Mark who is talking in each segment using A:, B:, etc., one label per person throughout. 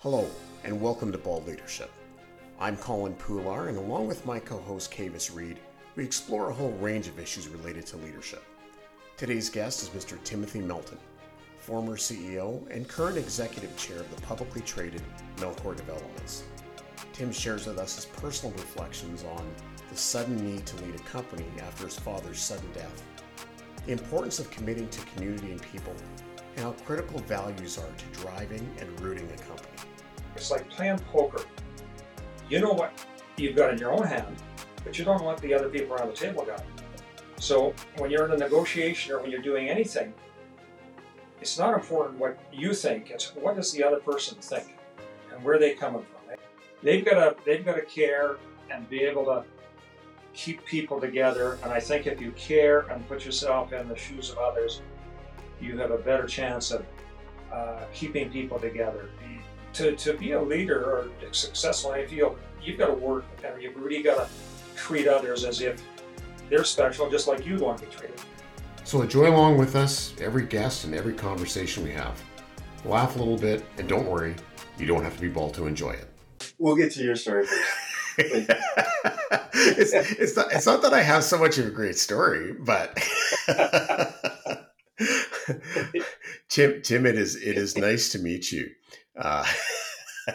A: Hello, and welcome to Bald Leadership. I'm Colin Poular, and along with my co host Kavis Reed, we explore a whole range of issues related to leadership. Today's guest is Mr. Timothy Melton, former CEO and current executive chair of the publicly traded Melcor Developments. Tim shares with us his personal reflections on the sudden need to lead a company after his father's sudden death, the importance of committing to community and people, and how critical values are to driving and rooting a company.
B: It's like playing poker. You know what you've got in your own hand, but you don't know what the other people around the table got. So when you're in a negotiation or when you're doing anything, it's not important what you think, it's what does the other person think and where they coming from. They've got to they've got to care and be able to keep people together. And I think if you care and put yourself in the shoes of others, you have a better chance of uh, keeping people together to, to be a leader or successful, I feel you've got to work and you've really got to treat others as if they're special, just like you want to be treated.
A: So enjoy along with us every guest and every conversation we have. Laugh a little bit, and don't worry, you don't have to be bald to enjoy it.
C: We'll get to your story first.
A: it's, it's, not, it's not that I have so much of a great story, but Tim, Tim, it is it is nice to meet you. Uh,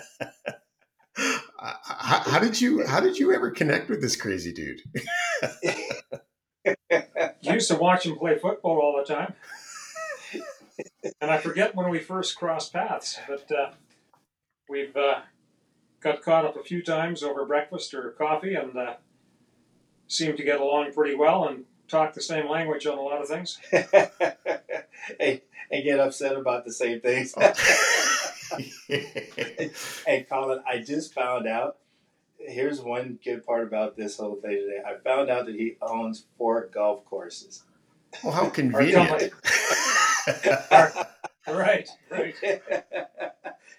A: how, how, did you how did you ever connect with this crazy dude?
B: used to watch him play football all the time, and I forget when we first crossed paths, but uh, we've uh, got caught up a few times over breakfast or coffee, and uh, seemed to get along pretty well and talk the same language on a lot of things.
C: and, and get upset about the same things. Hey, Colin, I just found out. Here's one good part about this whole thing today. I found out that he owns four golf courses.
A: Well, how convenient.
B: right, right.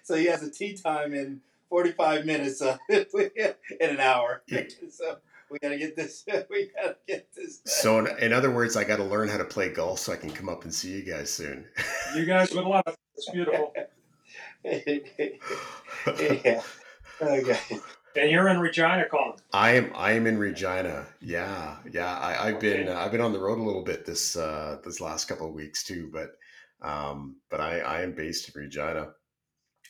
C: so he has a tee time in 45 minutes uh, in an hour. So we gotta get this. We gotta get this.
A: So, in, in, other words, I got to learn how to play golf so I can come up and see you guys soon.
B: You guys would love it. It's beautiful.
C: yeah. Okay.
B: And you're in Regina, Colin.
A: I am. I am in Regina. Yeah, yeah. I, have okay. been. Uh, I've been on the road a little bit this uh, this last couple of weeks too. But um, but I, I am based in Regina.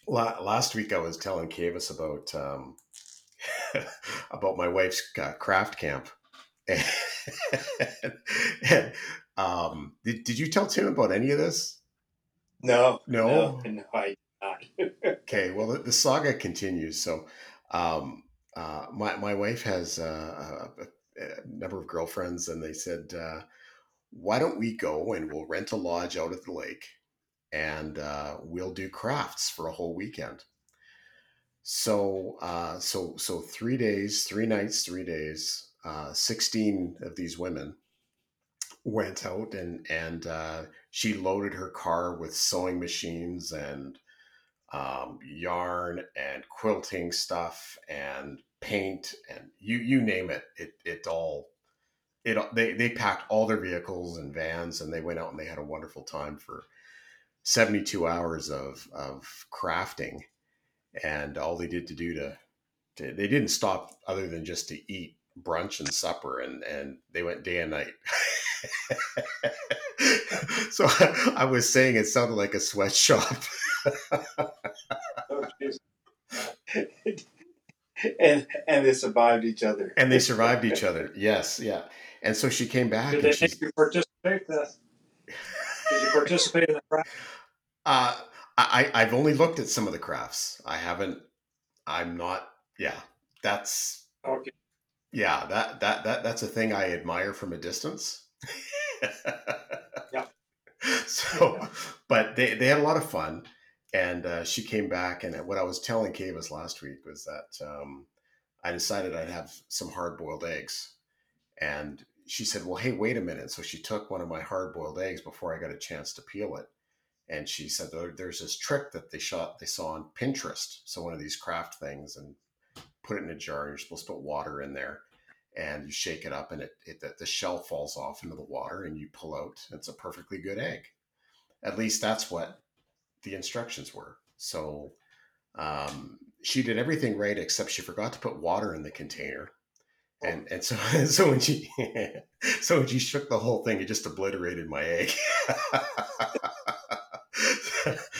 A: La- last week I was telling Kavis about um, about my wife's uh, craft camp. and, and um, did, did you tell Tim about any of this?
C: No,
A: no,
C: no, no I
A: okay, well, the, the, saga continues. So, um, uh, my my wife has uh, a, a, number of girlfriends, and they said, uh, "Why don't we go and we'll rent a lodge out at the lake, and uh, we'll do crafts for a whole weekend." So, uh, so, so three days, three nights, three days. Uh, Sixteen of these women went out and and she loaded her car with sewing machines and um, yarn and quilting stuff and paint and you you name it it it all it they they packed all their vehicles and vans and they went out and they had a wonderful time for 72 hours of of crafting. And all they did to do to, to they didn't stop other than just to eat brunch and supper and and they went day and night. So I, I was saying it sounded like a sweatshop
C: oh, and and they survived each other.
A: And they survived each other. Yes, yeah. And so she came back.
B: Did
A: they
B: make you participate? The, did you participate in the craft?
A: Uh, I I've only looked at some of the crafts. I haven't. I'm not. Yeah, that's
B: okay.
A: Yeah, that that that that's a thing I admire from a distance.
B: yeah.
A: So, but they they had a lot of fun and uh, she came back and what i was telling Kavis last week was that um, i decided i'd have some hard-boiled eggs and she said well hey wait a minute. So she took one of my hard-boiled eggs before i got a chance to peel it and she said there's this trick that they shot they saw on pinterest. So one of these craft things and put it in a jar you're supposed to put water in there and you shake it up and it, it the, the shell falls off into the water and you pull out it's a perfectly good egg. At least that's what the instructions were. So um, she did everything right except she forgot to put water in the container. And, and so so when she so when she shook the whole thing, it just obliterated my egg.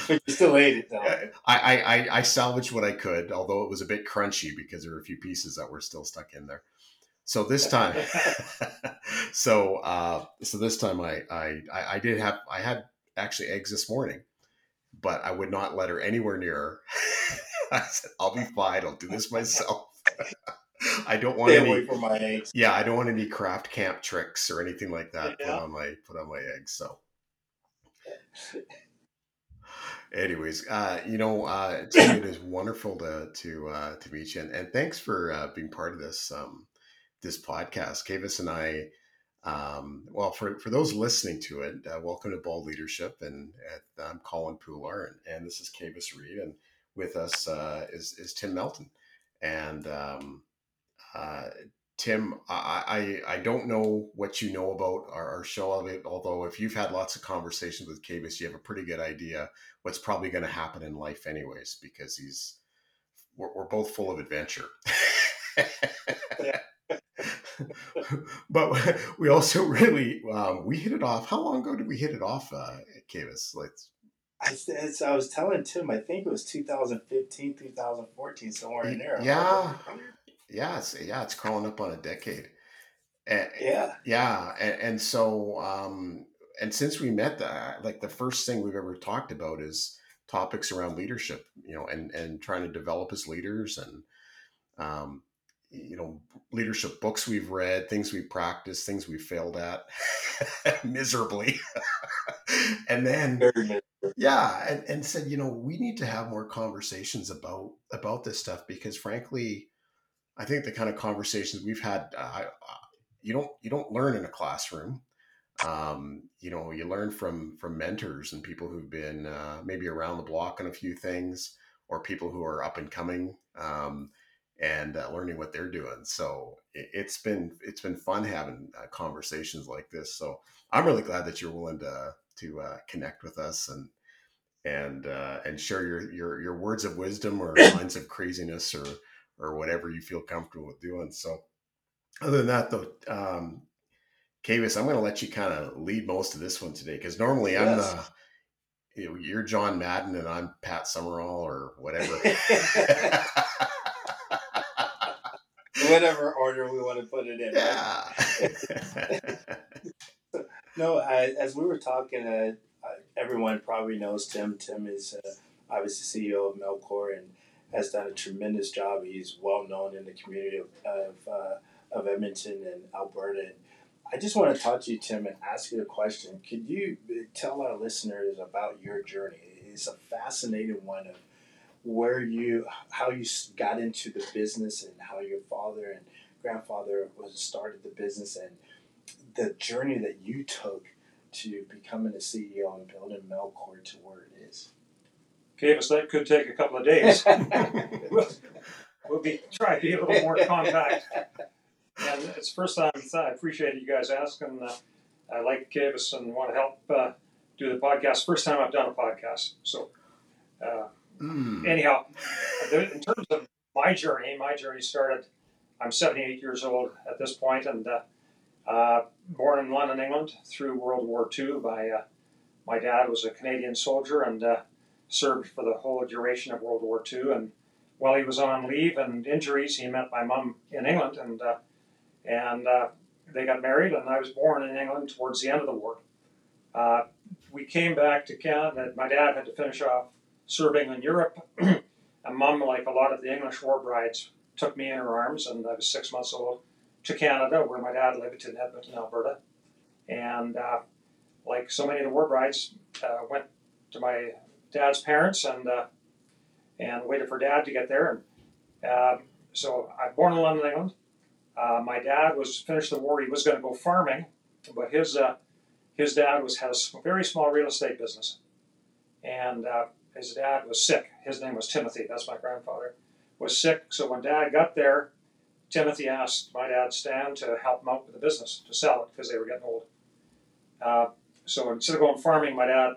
C: but you still ate it though.
A: I, I I salvaged what I could, although it was a bit crunchy because there were a few pieces that were still stuck in there. So this time, so uh, so this time I, I I did have I had actually eggs this morning, but I would not let her anywhere near her. I said, "I'll be fine. I'll do this myself." I don't want
C: Stay
A: any.
C: away from my eggs.
A: Yeah, I don't want any craft camp tricks or anything like that
C: Yeah.
A: put on my put on my eggs. So, anyways, uh, you know, uh, Tim, it is wonderful to to uh, to meet you, and, and thanks for uh, being part of this um, this podcast. Kavis and I. Um, well, for, for those listening to it, uh, welcome to Bald Leadership, and uh, I'm Colin Poular, and, and this is Kavis Reed, and with us uh, is is Tim Melton, and um, uh, Tim, I, I I don't know what you know about our, our show, of it, although if you've had lots of conversations with Kavis, you have a pretty good idea what's probably going to happen in life, anyways, because he's we're, we're both full of adventure. but we also really um, we hit it off. How long ago did we hit it off, uh, Kavis? Like
C: I was telling Tim, I think it was 2015, 2014, somewhere in there.
A: Yeah. yeah, it's yeah, it's crawling up on a decade. And,
C: Yeah.
A: Yeah, and, and so um, and since we met, that like the first thing we've ever talked about is topics around leadership, you know, and and trying to develop as leaders, and um, you know, leadership books we've read, things we've practiced, things we've failed at miserably, and then yeah and, and said you know we need to have more conversations about about this stuff because frankly i think the kind of conversations we've had uh, I- you don't you don't learn in a classroom. Um, you know you learn from from mentors and people who've been uh, maybe around the block on a few things or people who are up and coming. Um, and uh, learning what they're doing so it, it's been it's been fun having uh, conversations like this so i'm really glad that you're willing to to uh, connect with us and and uh, and share your, your your words of wisdom or lines of craziness or or whatever you feel comfortable with doing. So, other than that, though, um, Kavis, I'm going to let you kind of lead most of this one today because normally I'm the you're John Madden and I'm Pat Summerall or whatever.
C: Whatever order we want to put it in. right?
A: yeah.
C: No, I, as we were talking, uh, uh, everyone probably knows Tim. Tim is uh, obviously CEO of Melcor and has done a tremendous job. He's well known in the community of of, uh, of Edmonton and Alberta. And I just want to talk to you, Tim, and ask you a question. Could you uh, tell our listeners about your journey? It's a fascinating one of where you, how you got into the business, and how your father and grandfather was started the business, and the journey that you took to becoming a CEO and building Melcor to where it is.
B: Kavis, that could take a couple of days. we'll, we'll be try to be a little more compact. And it's the first time I appreciate you guys asking. Uh, I like Kavis and want to help uh, do the podcast. First time I've done a podcast. So, uh,
A: Mm.
B: anyhow, in terms of my journey, my journey started. I'm 78 years old at this point, and uh, uh, born in London, England, through World War II. By uh, my dad was a Canadian soldier and uh, served for the whole duration of World War II. And while he was on leave and injuries, he met my mom in England, and uh, and uh, they got married. And I was born in England towards the end of the war. We came back to Canada. My dad had to finish off serving in Europe. and mom, like a lot of the English war brides, took me in her arms, and I was six months old, to Canada, where my dad lived in Edmonton, Alberta. And uh, like so many of the war brides, uh, went to my dad's parents and uh, and waited for dad to get there. And um, so I was born in London, England. Uh, my dad was finished the war. He was going to go farming, but his uh, his dad was had a very small real estate business, and uh, his dad was sick. His name was Timothy. That's my grandfather. Was sick. So when dad got there, Timothy asked my dad Stan to help him out with the business to sell it because they were getting old. Uh, so instead of going farming, my dad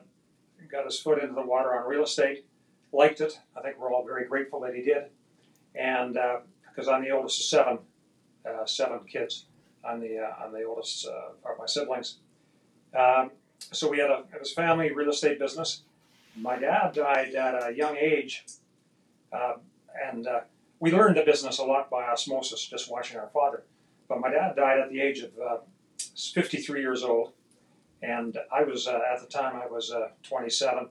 B: got his foot into the water on real estate, liked it. I think we're all very grateful that he did. And because I'm the oldest of seven, uh, seven kids, I'm the uh, I'm the oldest uh, of my siblings. Um, so we had a it was family real estate business. My dad died at a young age, uh, and uh, we learned the business a lot by osmosis, just watching our father. But my dad died at the age of uh, 53 years old, and I was uh, at the time I was uh, 27,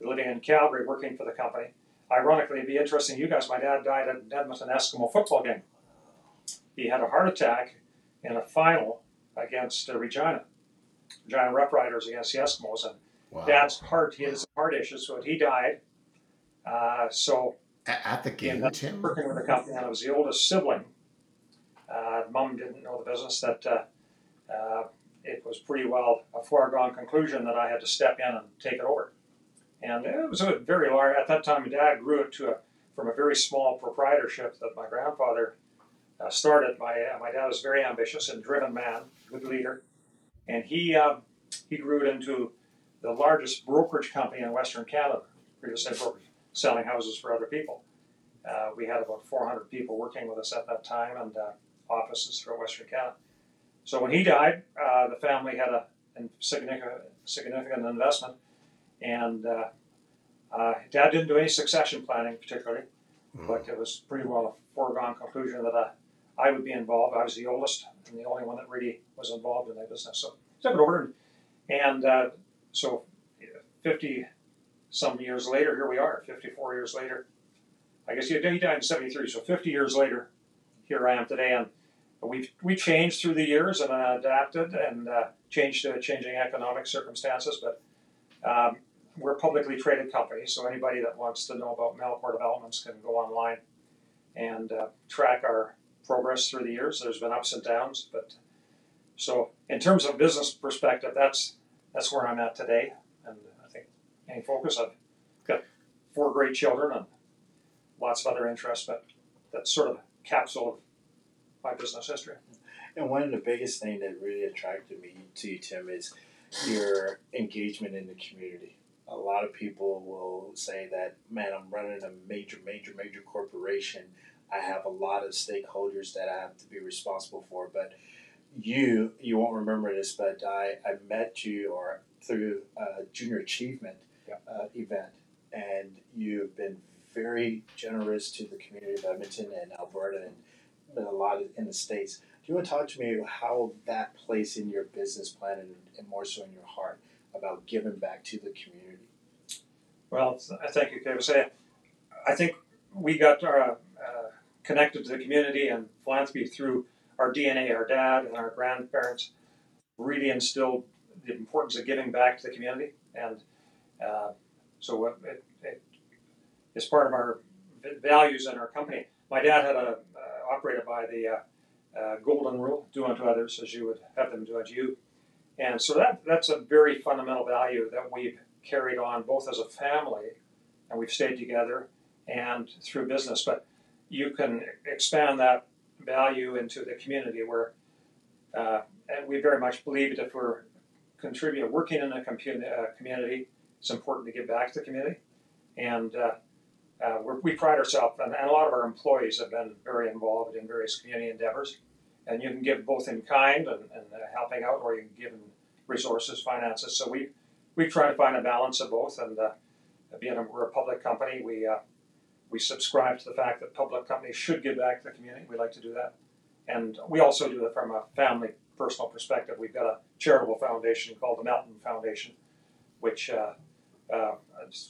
B: living in Calgary, working for the company. Ironically, it'd be interesting. You guys, my dad died at an Edmonton Eskimo football game. He had a heart attack in a final against uh, Regina, Regina Rough Riders against the Eskimos, and wow. Dad's heart he had some heart issues, so he died. Uh, so
A: at the game, Tim?
B: working with the company, and I was the oldest sibling. Uh, Mom didn't know the business that uh, uh, it was pretty well a foregone conclusion that I had to step in and take it over. And it was a very large, at that time, dad grew it to a, from a very small proprietorship that my grandfather uh, started. My, uh, my dad was very ambitious and driven man, good leader. And he, uh, he grew it into the largest brokerage company in Western Canada, real estate brokerage, selling houses for other people. Uh, we had about 400 people working with us at that time and uh, offices throughout Western Canada. So when he died, uh, the family had a significant, significant investment, and uh, uh, Dad didn't do any succession planning particularly, mm. but it was pretty well a foregone conclusion that uh, I would be involved. I was the oldest and the only one that really was involved in that business. So took it over, and, and so 50 some years later, here we are, 54 years later. I guess he died in 73, so 50 years later, here I am today. And we've we changed through the years and adapted and uh, changed to changing economic circumstances. But um, we're a publicly traded company, so anybody that wants to know about Melcor Developments can go online and uh, track our progress through the years. There's been ups and downs, but so in terms of business perspective, that's that's where I'm at today. And I think any focus, I've got four great children and lots of other interests, but that's sort of a capsule of my business history.
C: And one of the biggest things that really attracted me to you, Tim, is your engagement in the community. A lot of people will say that, man, I'm running a major, major, major corporation. I have a lot of stakeholders that I have to be responsible for. But you, you won't remember this, but I, I met you or through a junior achievement yeah. uh, event, and you've been very generous to the community of Edmonton and Alberta and a lot in the states. Do you want to talk to me how that plays in your business plan and, and more so in your heart about giving back to the community?
B: Well, I thank you, Kevin. Say, I think we got our, uh, connected to the community and philanthropy through our DNA. Our dad and our grandparents really instilled the importance of giving back to the community, and uh, so it, it is part of our values in our company. My dad had a operated by the uh, uh, golden rule: do unto others as you would have them do unto you. And so that that's a very fundamental value that we've carried on both as a family, and we've stayed together, and through business. But you can expand that value into the community where, uh, and we very much believe that if we're contributing, working in a uh, community, it's important to give back to the community. And uh, uh, we pride ourselves, and, and, a lot of our employees have been very involved in various community endeavors. And you can give both in kind and, and uh, helping out, or you can give in resources, finances. So we we try to find a balance of both. And uh, being a, we're a public company, we we subscribe to the fact that public companies should give back to the community. We like to do that, and we also do it from a family personal perspective. We've got a charitable foundation called the Melton Foundation, which uh, uh,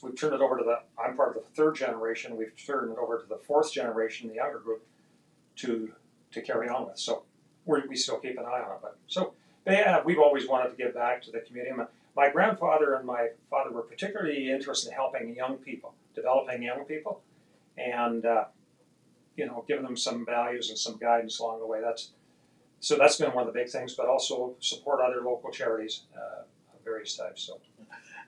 B: we've turned it over to the, I'm part of the third generation, we've turned it over to the fourth generation, the younger group, to to carry on with. So we still keep an eye on it. But so yeah, we've always wanted to give back to the community. My, my grandfather and my father were particularly interested in helping young people, developing young people, and uh, you know, giving them some values and some guidance along the way. That's so that's been one of the big things, but also support other local charities uh, of various types. So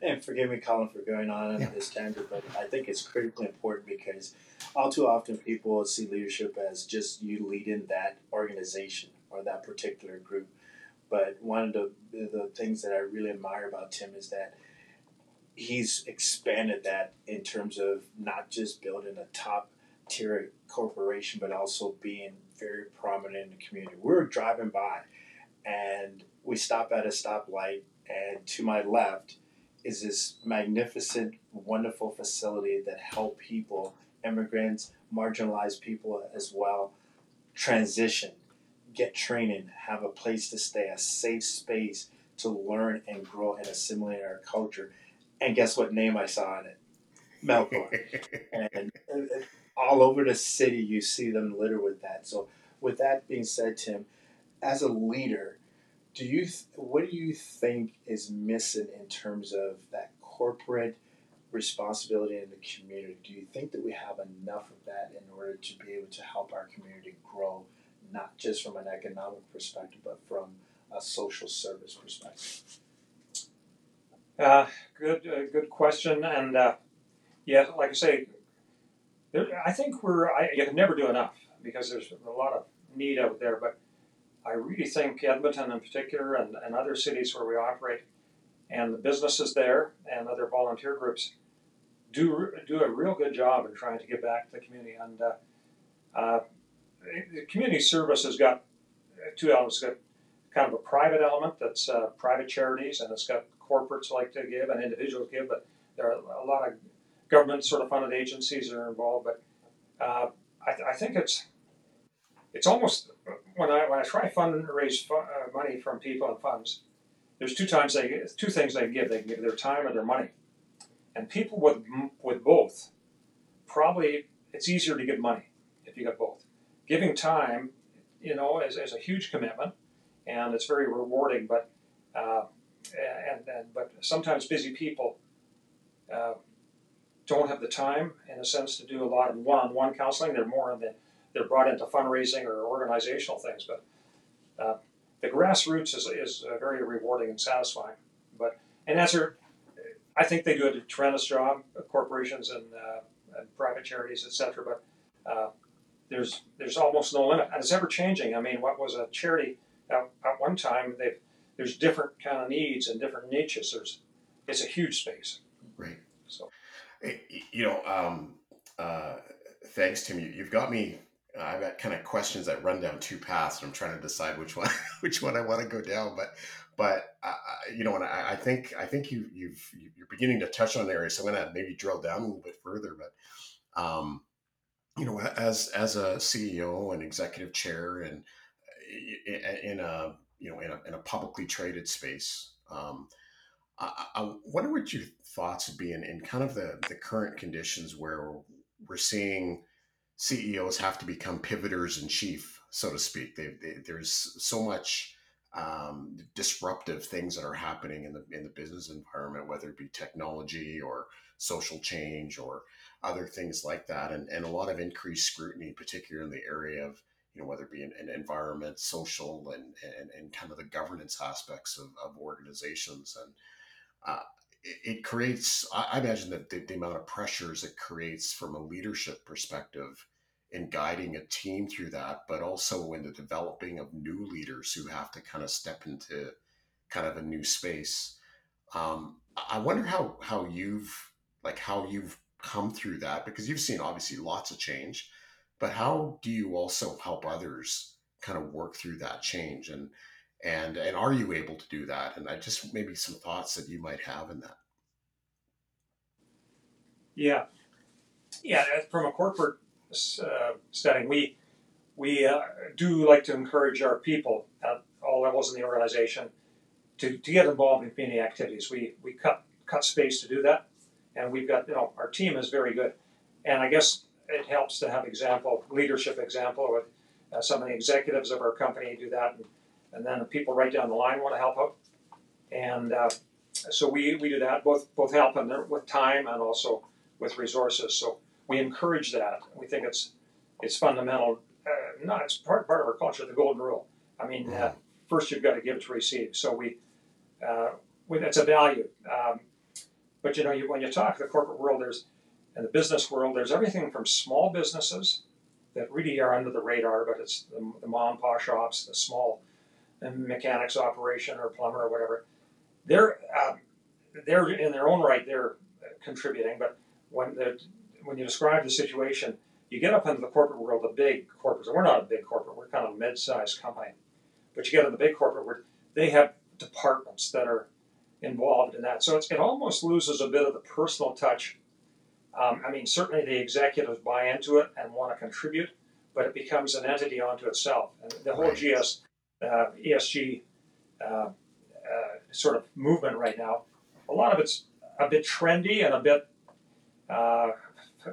C: and forgive me, Colin, for going on yeah. this tangent, but I think it's critically important because all too often people see leadership as just you leading that organization or that particular group. But one of the, the things that I really admire about Tim is that he's expanded that in terms of not just building a top tier corporation, but also being very prominent in the community. We were driving by, and we stop at a stoplight, and to my left is this magnificent, wonderful facility that help people, immigrants, marginalized people as well, transition, get training, have a place to stay, a safe space to learn and grow and assimilate our culture. And guess what name I saw in it? Melcor. and, all over the city, you see them litter with that. So, with that being said, Tim, as a leader, do you th- what do you think is missing in terms of that corporate responsibility in the community? Do you think that we have enough of that in order to be able to help our community grow, not just from an economic perspective, but from a social service perspective?
B: Uh, good, uh, good question. And uh, yeah, like I say, there, I think we're. I, you can never do enough because there's a lot of need out there. But I really think Edmonton, in particular, and, and other cities where we operate, and the businesses there and other volunteer groups do do a real good job in trying to give back to the community. And uh, uh, the community service has got two elements. It's got kind of a private element that's uh, private charities, and it's got corporates like to give and individuals give, but there are a lot of government sort of funded agencies that are involved. But uh, I, th- I, think it's it's almost when I when I try to fu- uh, money from people and funds, there's two times they two things they give. They give their time and their money, and people with with both probably it's easier to give money if you got both. Giving time, you know, is, is a huge commitment, and it's very rewarding. But uh, and, and but sometimes busy people uh, don't have the time, in a sense, to do a lot of one-on-one counseling. They're more in the they're brought into fundraising or organizational things. But uh, the grassroots is, is uh, very rewarding and satisfying. But and as I think they do a tremendous job, corporations and, uh, and private charities, etc. But uh, there's there's almost no limit, and it's ever changing. I mean, what was a charity at, at one time? They've there's different kind of needs and different niches. There's it's a huge space.
A: Right.
B: So,
A: you know, um, uh, thanks, Tim. You, have got me. Uh, I've got kind of questions that run down two paths, and I'm trying to decide which one which one I want to go down. But but uh, you know, and I, I, think I think you you've you're beginning to touch on areas. So I'm going to maybe drill down a little bit further. But um, you know, as as a CEO and executive chair, and in a you know in a, in a publicly traded space. Um, I, I, wonder what your thoughts would be in, in kind of the, the current conditions where we're seeing CEOs have to become pivoters in chief, so to speak. They, they, there's so much um, disruptive things that are happening in the in the business environment, whether it be technology or social change or other things like that, and, and a lot of increased scrutiny, particularly in the area of you know, whether it be an, an environment, social, and, and, and kind of the governance aspects of, of organizations. And uh, it, it, creates, I, imagine that the, the, amount of pressures it creates from a leadership perspective in guiding a team through that, but also in the developing of new leaders who have to kind of step into kind of a new space. Um, I wonder how, how you've, like, how you've come through that because you've seen obviously lots of change but how do you also help others kind of work through that change? And and and are you able to do that? And i just maybe some thoughts that you might have in that.
B: Yeah. Yeah from a corporate uh, setting we we uh, do like to encourage our people at all levels in the organization to, to get involved in community activities. We we cut cut space to do that and we've got you know our team is very good. And i guess it helps to have example, leadership example with uh, some of the executives of our company do that, and, and then the people right down the line want to help out, and uh, so we, we do that both both helping with time and also with resources. So we encourage that. We think it's it's fundamental. Uh, not it's part part of our culture, the golden rule. I mean, uh, first you've got to give to receive. So we, uh, we it's a value. Um, but you know, you, when you talk to the corporate world, there's in the business world, there's everything from small businesses that really are under the radar, but it's the, the mom and pop shops, the small mechanics operation or plumber or whatever. They're uh, they're in their own right they're contributing, but when when you describe the situation, you get up into the corporate world, the big corporates. We're not a big corporate; we're kind of a mid-sized company. But you get in the big corporate world, they have departments that are involved in that. So it almost loses a bit of the personal touch. Um, I mean, certainly the executives buy into it and want to contribute, but it becomes an entity unto itself. And the whole. GS, uh, ESG uh, uh, sort of movement right now, a lot of it's a bit trendy and a bit, uh,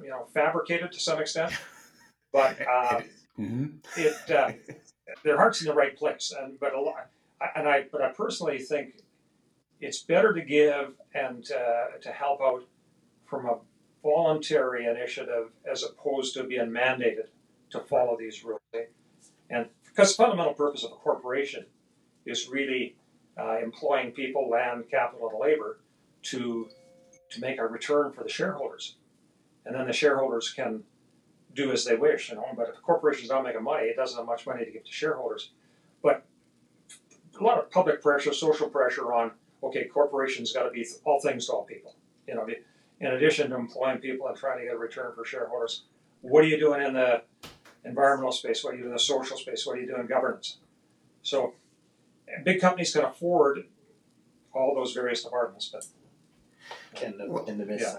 B: you know, fabricated to some extent. But uh, mm-hmm. it, uh, their heart's in the right place. And but a lot, and I, but I personally think it's better to give and uh, to help out from a voluntary initiative as opposed to being mandated to follow these rules. And because the fundamental purpose of a corporation is really uh, employing people, land, capital, and labor to to make a return for the shareholders, and then the shareholders can do as they wish. You know, but if a corporation's not making money, it doesn't have much money to give to shareholders. But a lot of public pressure, social pressure on okay, corporations got to be all things to all people. You know, in addition to employing people and trying to get a return for shareholders, what are you doing in the environmental space? What are you doing in the social space? What are you doing in governance? So, big companies can afford all those various departments, but
C: in the well, in the mid
A: yeah.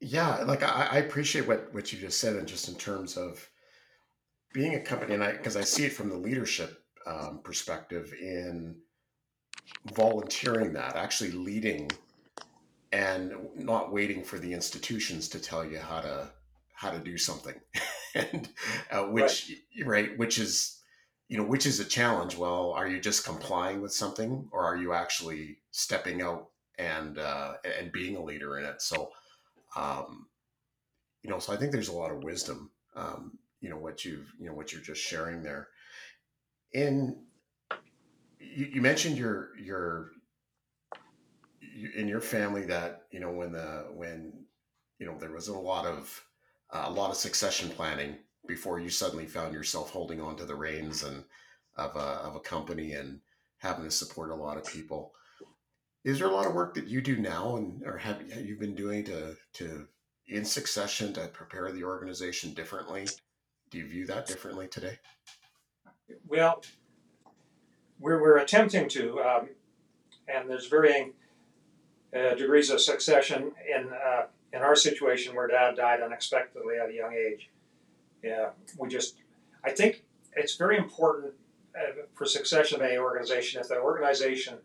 A: Yeah, like I, I appreciate what what you just said, and just in terms of being a company, and I because I see it from the leadership um, perspective in volunteering that, actually leading and not waiting for the institutions to tell you how to how to do something and uh, which right. right. which is you know which is a challenge well are you just complying with something or are you actually stepping out and uh, and being a leader in it so um you know so i think there's a lot of wisdom um you know what you've you know what you're just sharing there in you, you mentioned your your in your family that you know when the when you know there was a lot of uh, a lot of succession planning before you suddenly found yourself holding on to the reins and of a, of a company and having to support a lot of people. Is there a lot of work that you do now and or have, have you been doing to to in succession to prepare the organization differently? Do you view that differently today?
B: Well we're, we're attempting to, um, and there's varying uh, degrees of succession in uh, in our situation where dad died unexpectedly at a young age. Yeah, we just, I think it's very important uh, for succession of any organization if the organization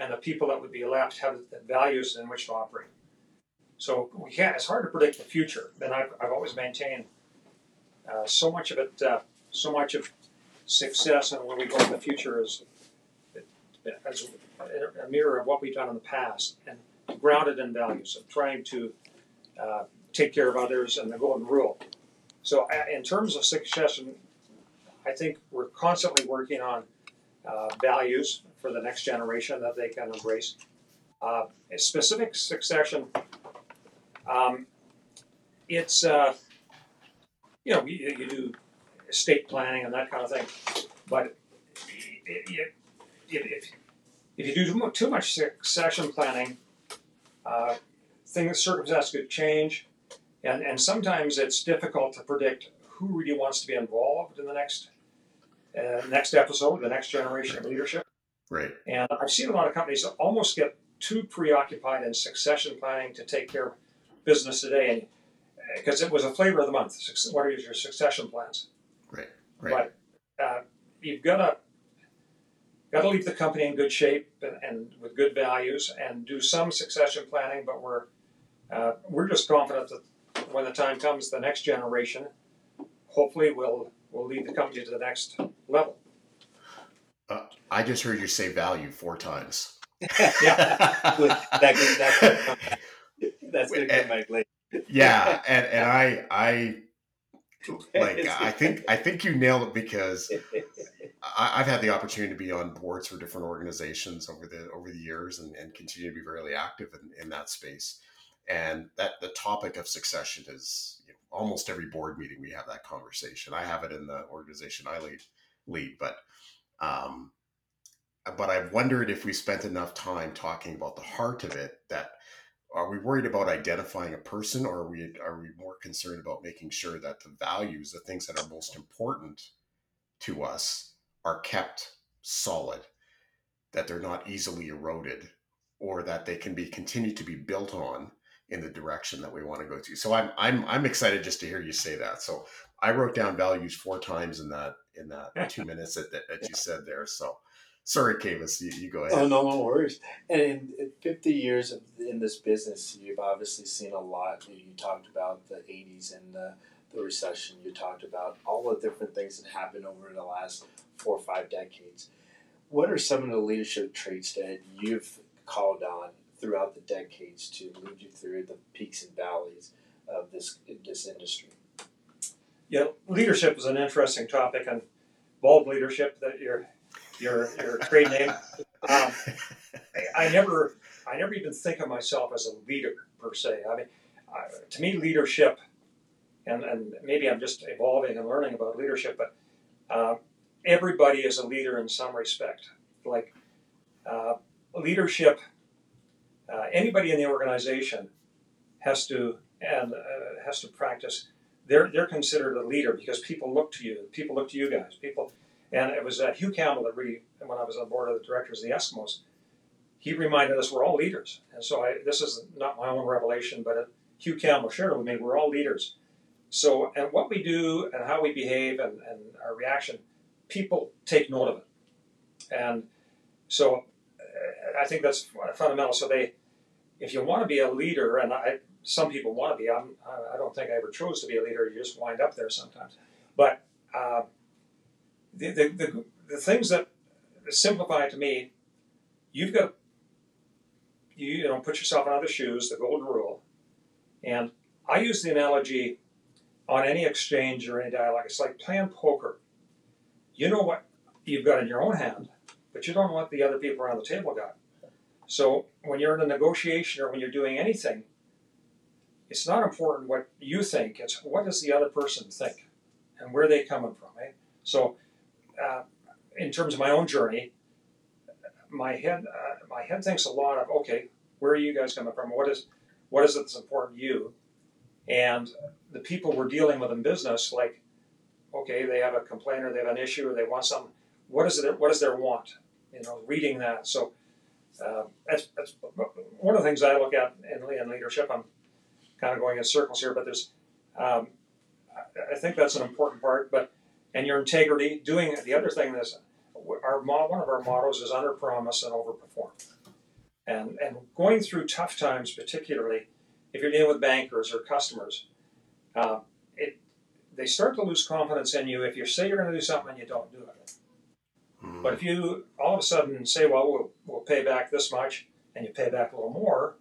B: and the people that would be left have the values in which to operate. So we can't. It's hard to predict the future, and I've, I've always maintained uh, so much of it. Uh, so much of success and where we go in the future is as a mirror of what we've done in the past and grounded in values of trying to uh, take care of others and the golden rule. So, in terms of succession, I think we're constantly working on uh, values for the next generation that they can embrace. Uh, specific succession, um, it's, uh, you know, you, you, do estate planning and that kind of thing, but it, it, if, if you do too much succession planning, uh, things, circumstances could change, and, and sometimes it's difficult to predict who really wants to be involved in the next uh, next episode, the next generation of leadership.
A: Right.
B: And I've seen a lot of companies almost get too preoccupied in succession planning to take care of business today, and because uh, it was a flavor of the month. What are your succession plans?
A: Right. Right.
B: But uh, you've got to got to leave the company in good shape and, and, with good values and do some succession planning. But we're uh, we're just confident that when the time comes, the next generation hopefully will will lead the company to the next level.
A: Uh, I just heard you say value four times.
C: yeah, that, that's good comeback later.
A: yeah, and and I I like I think I think you nailed it because I, have had the opportunity to be on boards for different organizations over the over the years and, and continue to be very active in, in that space. And that the topic of succession is you know, almost every board meeting we have that conversation. I have it in the organization I lead lead, but um, but I've wondered if we spent enough time talking about the heart of it. That are we worried about identifying a person, or are we are we more concerned about making sure that the values, the things that are most important to us, are kept solid, that they're not easily eroded, or that they can be continued to be built on in the direction that we want to go to. So I'm I'm I'm excited just to hear you say that. So I wrote down values four times in that in that two minutes that, that, that you said there. So sorry, Kavis, you, you go oh, ahead.
C: Oh no, no worries. And in, in 50 years of, in this business, you've obviously seen a lot. You, you talked about the 80s and the, the recession. You talked about all the different things that happened over the last four or five decades. What are some of the leadership traits that you've called on throughout the decades to lead you through the peaks and valleys of this this industry?
B: Yeah, leadership is an interesting topic, and Bald Leadership that your your your trade name. Um, I, I, never I never even think of myself as a leader per se. I mean, uh, to me, leadership, and and maybe I'm just evolving and learning about leadership, but uh, everybody is a leader in some respect. Like uh, leadership, uh, anybody in the organization has to and uh, has to practice they're they're considered a leader because people look to you. People look to you guys. People, and it was uh, Hugh Campbell that really, when I was on board of the directors of the Eskimos, he reminded us we're all leaders. And so I, this is not my own revelation, but uh, Hugh Campbell shared it with me. We're all leaders. So, and what we do and how we behave and, and our reaction, people take note of it. And so uh, I think that's fundamental. So they, if you want to be a leader, and I, some people want to be. I'm, I don't think I ever chose to be a leader. You just wind up there sometimes. But uh, the, the, the, the, things that simplify to me, you've got you, you know put yourself in other shoes. The golden rule, and I use the analogy on any exchange or any dialogue. It's like playing poker. You know what you've got in your own hand, but you don't know what the other people around the table got. So when you're in a negotiation or when you're doing anything it's not important what you think, it's what does the other person think and where they coming from. Eh? So, uh, in terms of my own journey, my head uh, my head thinks a lot of okay, where are you guys coming from? What is what is it that's important to you? And the people we're dealing with in business, like, okay, they have a complaint or they have an issue or they want something. What is it? What is their want? You know, reading that. So uh, that's, that's one of the things I look at in, in leadership. I'm kind of going in circles here, but there's, um, I think that's an important part. But and your integrity, doing the other thing is, our one of our mottos is under promise and over perform. And and going through tough times, particularly if you're dealing with bankers or customers, uh, it they start to lose confidence in you if you say you're going to do something and you don't do it. Mm-hmm. But if you all of a sudden say, well, well, we'll pay back this much, and you pay back a little more,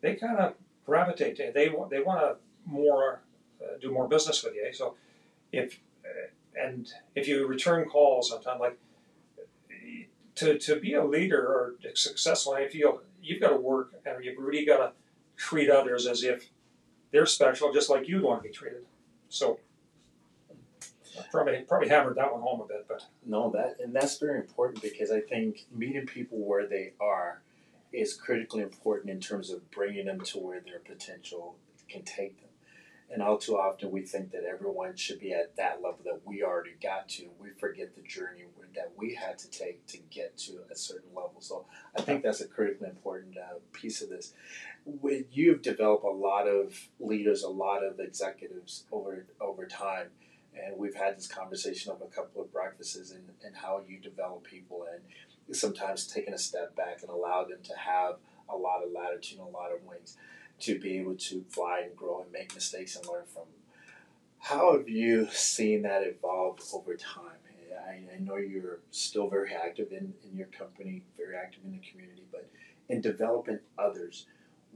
B: they kind of gravitate to. They they want to more uh, do more business with you. So if and if you return calls sometimes like to, to be a leader or successful, I feel you've got to work and you've really got to treat others as if they're special, just like you'd want to be treated. So probably probably hammered that one home a bit, but
C: no, that and that's very important because I think meeting people where they are is critically important in terms of bringing them to where their potential can take them. And all too often, we think that everyone should be at that level that we already got to. We forget the journey that we had to take to get to a certain level. So I think that's a critically important uh, piece of this. With, you've developed a lot of leaders, a lot of executives over over time, and we've had this conversation over a couple of breakfasts and, and how you develop people and sometimes taking a step back and allow them to have a lot of latitude and a lot of wings to be able to fly and grow and make mistakes and learn from. How have you seen that evolve over time? I, I know you're still very active in, in your company, very active in the community, but in developing others,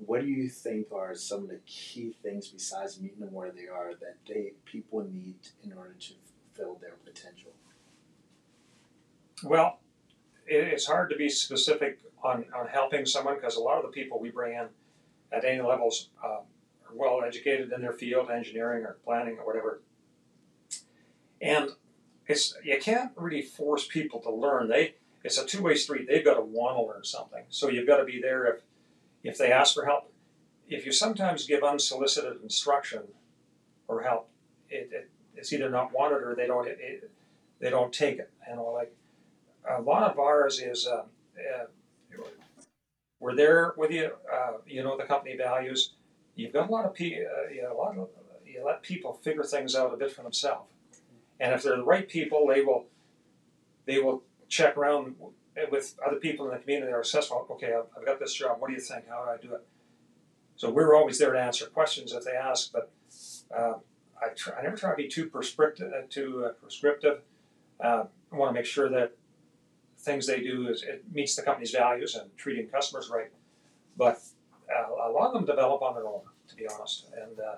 C: what do you think are some of the key things besides meeting them where they are that they people need in order to fulfill their potential?
B: Well, it's hard to be specific on, on helping someone because a lot of the people we bring in at any levels uh, are well educated in their field, engineering or planning or whatever. And it's you can't really force people to learn. They it's a two way street. They've got to want to learn something, so you've got to be there if if they ask for help. If you sometimes give unsolicited instruction or help, it, it it's either not wanted or they don't it, it, they don't take it. You know, like a lot of ours is. Uh, uh, we're there with you. Uh, you know the company values. You've got a lot of people. Uh, you lot of you let people figure things out a bit for themselves. And if they're the right people, they will they will check around with other people in the community that are successful. Okay, I've, I've got this job. What do you think? How do I do it? So we're always there to answer questions if they ask, but uh, I, try, I never try to be too prescriptive. Uh, too uh, prescriptive. Uh, I want to make sure that things they do is it meets the company's values and treating customers right. But uh, a lot of them develop on their own, to be honest, and uh,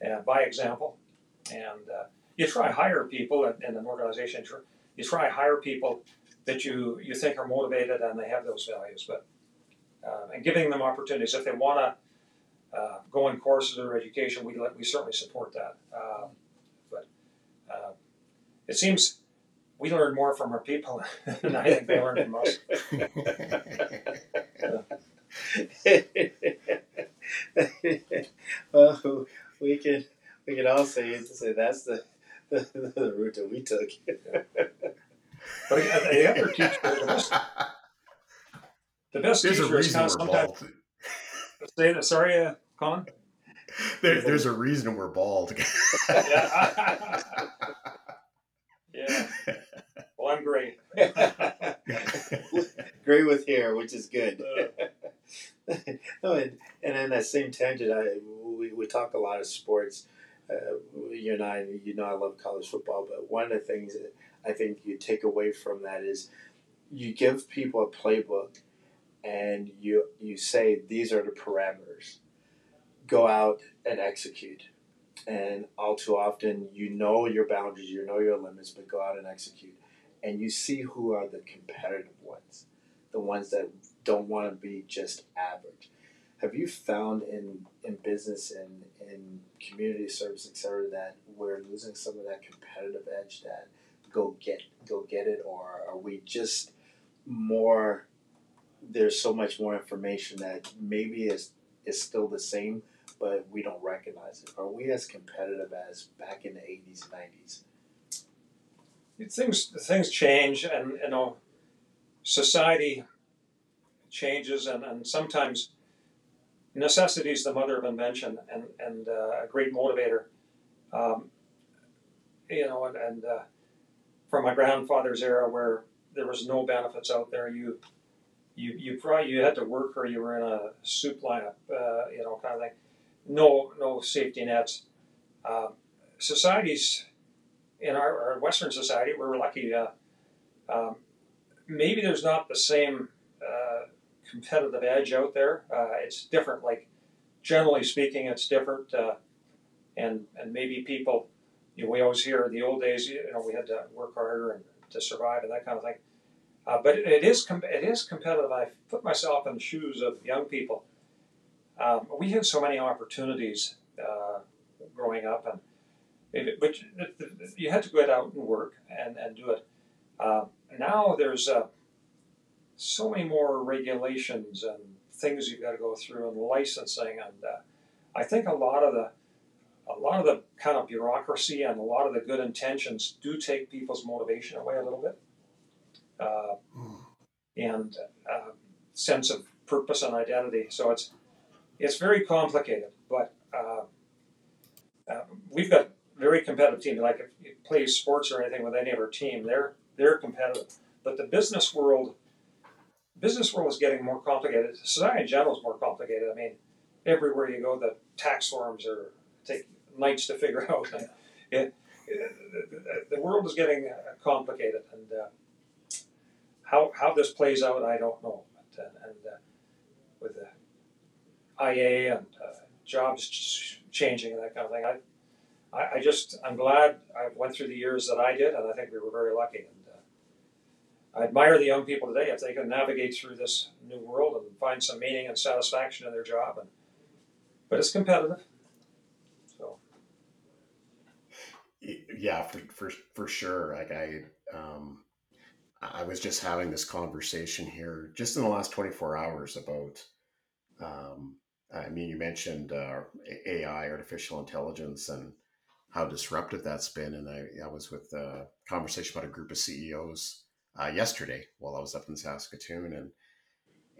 B: and by example. And uh, you try hire people in, an organization. You try to hire people that you you think are motivated and they have those values. But uh, and giving them opportunities if they want to uh, go in courses or education, we we certainly support that. Um, but uh, it seems we learn more from our people than I think they learn from us.
C: well, we can we can all say say that's the the, the route that we took.
B: but again, the other teacher, the best, the best
A: there's
B: teacher is kind of sometimes. Say that. Sorry, uh, Colin.
A: There, there's a reason we're bald.
B: yeah. yeah. Well, I'm great.
C: great with hair, which is good. no, and, and in that same tangent, I we, we talk a lot of sports. Uh, you and I, you know, I love college football, but one of the things that I think you take away from that is you give people a playbook, and you you say these are the parameters. Go out and execute. And all too often, you know your boundaries, you know your limits, but go out and execute. And you see who are the competitive ones, the ones that don't want to be just average. Have you found in, in business and in community service, et cetera, that we're losing some of that competitive edge that go get go get it, or are we just more? There's so much more information that maybe is is still the same, but we don't recognize it. Are we as competitive as back in the eighties, nineties?
B: Things things change, and you know, society changes, and, and sometimes necessity is the mother of invention and, and uh, a great motivator. Um, you know, and, and uh, from my grandfather's era where there was no benefits out there, you you you probably you had to work or you were in a soup lineup, uh, you know, kind of thing. No no safety nets. Uh, in our, our, Western society, we're lucky. Uh, um, maybe there's not the same uh, competitive edge out there. Uh, it's different. Like generally speaking, it's different. Uh, and and maybe people, you know, we always hear in the old days. You know, we had to work harder and to survive and that kind of thing. Uh, but it, it is com- it is competitive. I put myself in the shoes of young people. Um, we had so many opportunities growing up, and but you had to go out and work and, and do it. Uh, now there's uh, so many more regulations and things you've got to go through and licensing and uh, I think a lot of the a lot of the kind of bureaucracy and a lot of the good intentions do take people's motivation away a little bit uh, mm. and uh, sense of purpose and identity so it's it's very complicated but uh, uh we've got very competitive team like if you play sports or anything with any of our team they're they're competitive but the business world business world is getting more complicated. Society in general is more complicated. I mean, everywhere you go, the tax forms are take nights to figure out. It, it, the world is getting uh, complicated, and uh, how how this plays out, I don't know. But, uh, and uh, with the IA and uh, jobs changing and that kind of thing, I, I, I just I'm glad I went through the years that I did, and I think we were very lucky. And, I admire the young people today if they can navigate through this new world and find some meaning and satisfaction in their job. And but it's competitive. So
A: yeah, for for for sure. Like I um, I was just having this conversation here just in the last 24 hours about. Um, I mean, you mentioned uh, AI, artificial intelligence, and how disruptive that's been. And I, I was with a conversation about a group of CEOs uh, yesterday while I was up in Saskatoon, and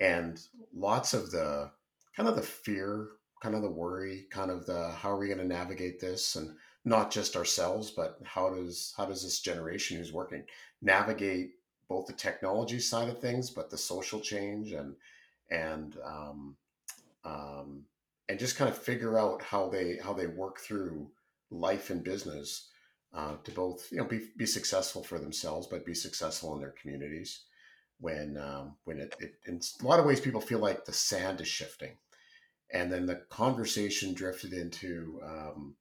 A: and lots of the kind of the fear, kind of the worry, kind of the how are we going to navigate this, and not just ourselves, but how does how does this generation who's working navigate both the technology side of things, but the social change and and um, um, and just kind of figure out how they how they work through life and business uh, to both you know be, be successful for themselves but be successful in their communities when um, when it, it in a lot of ways people feel like the sand is shifting. And then the conversation drifted into um,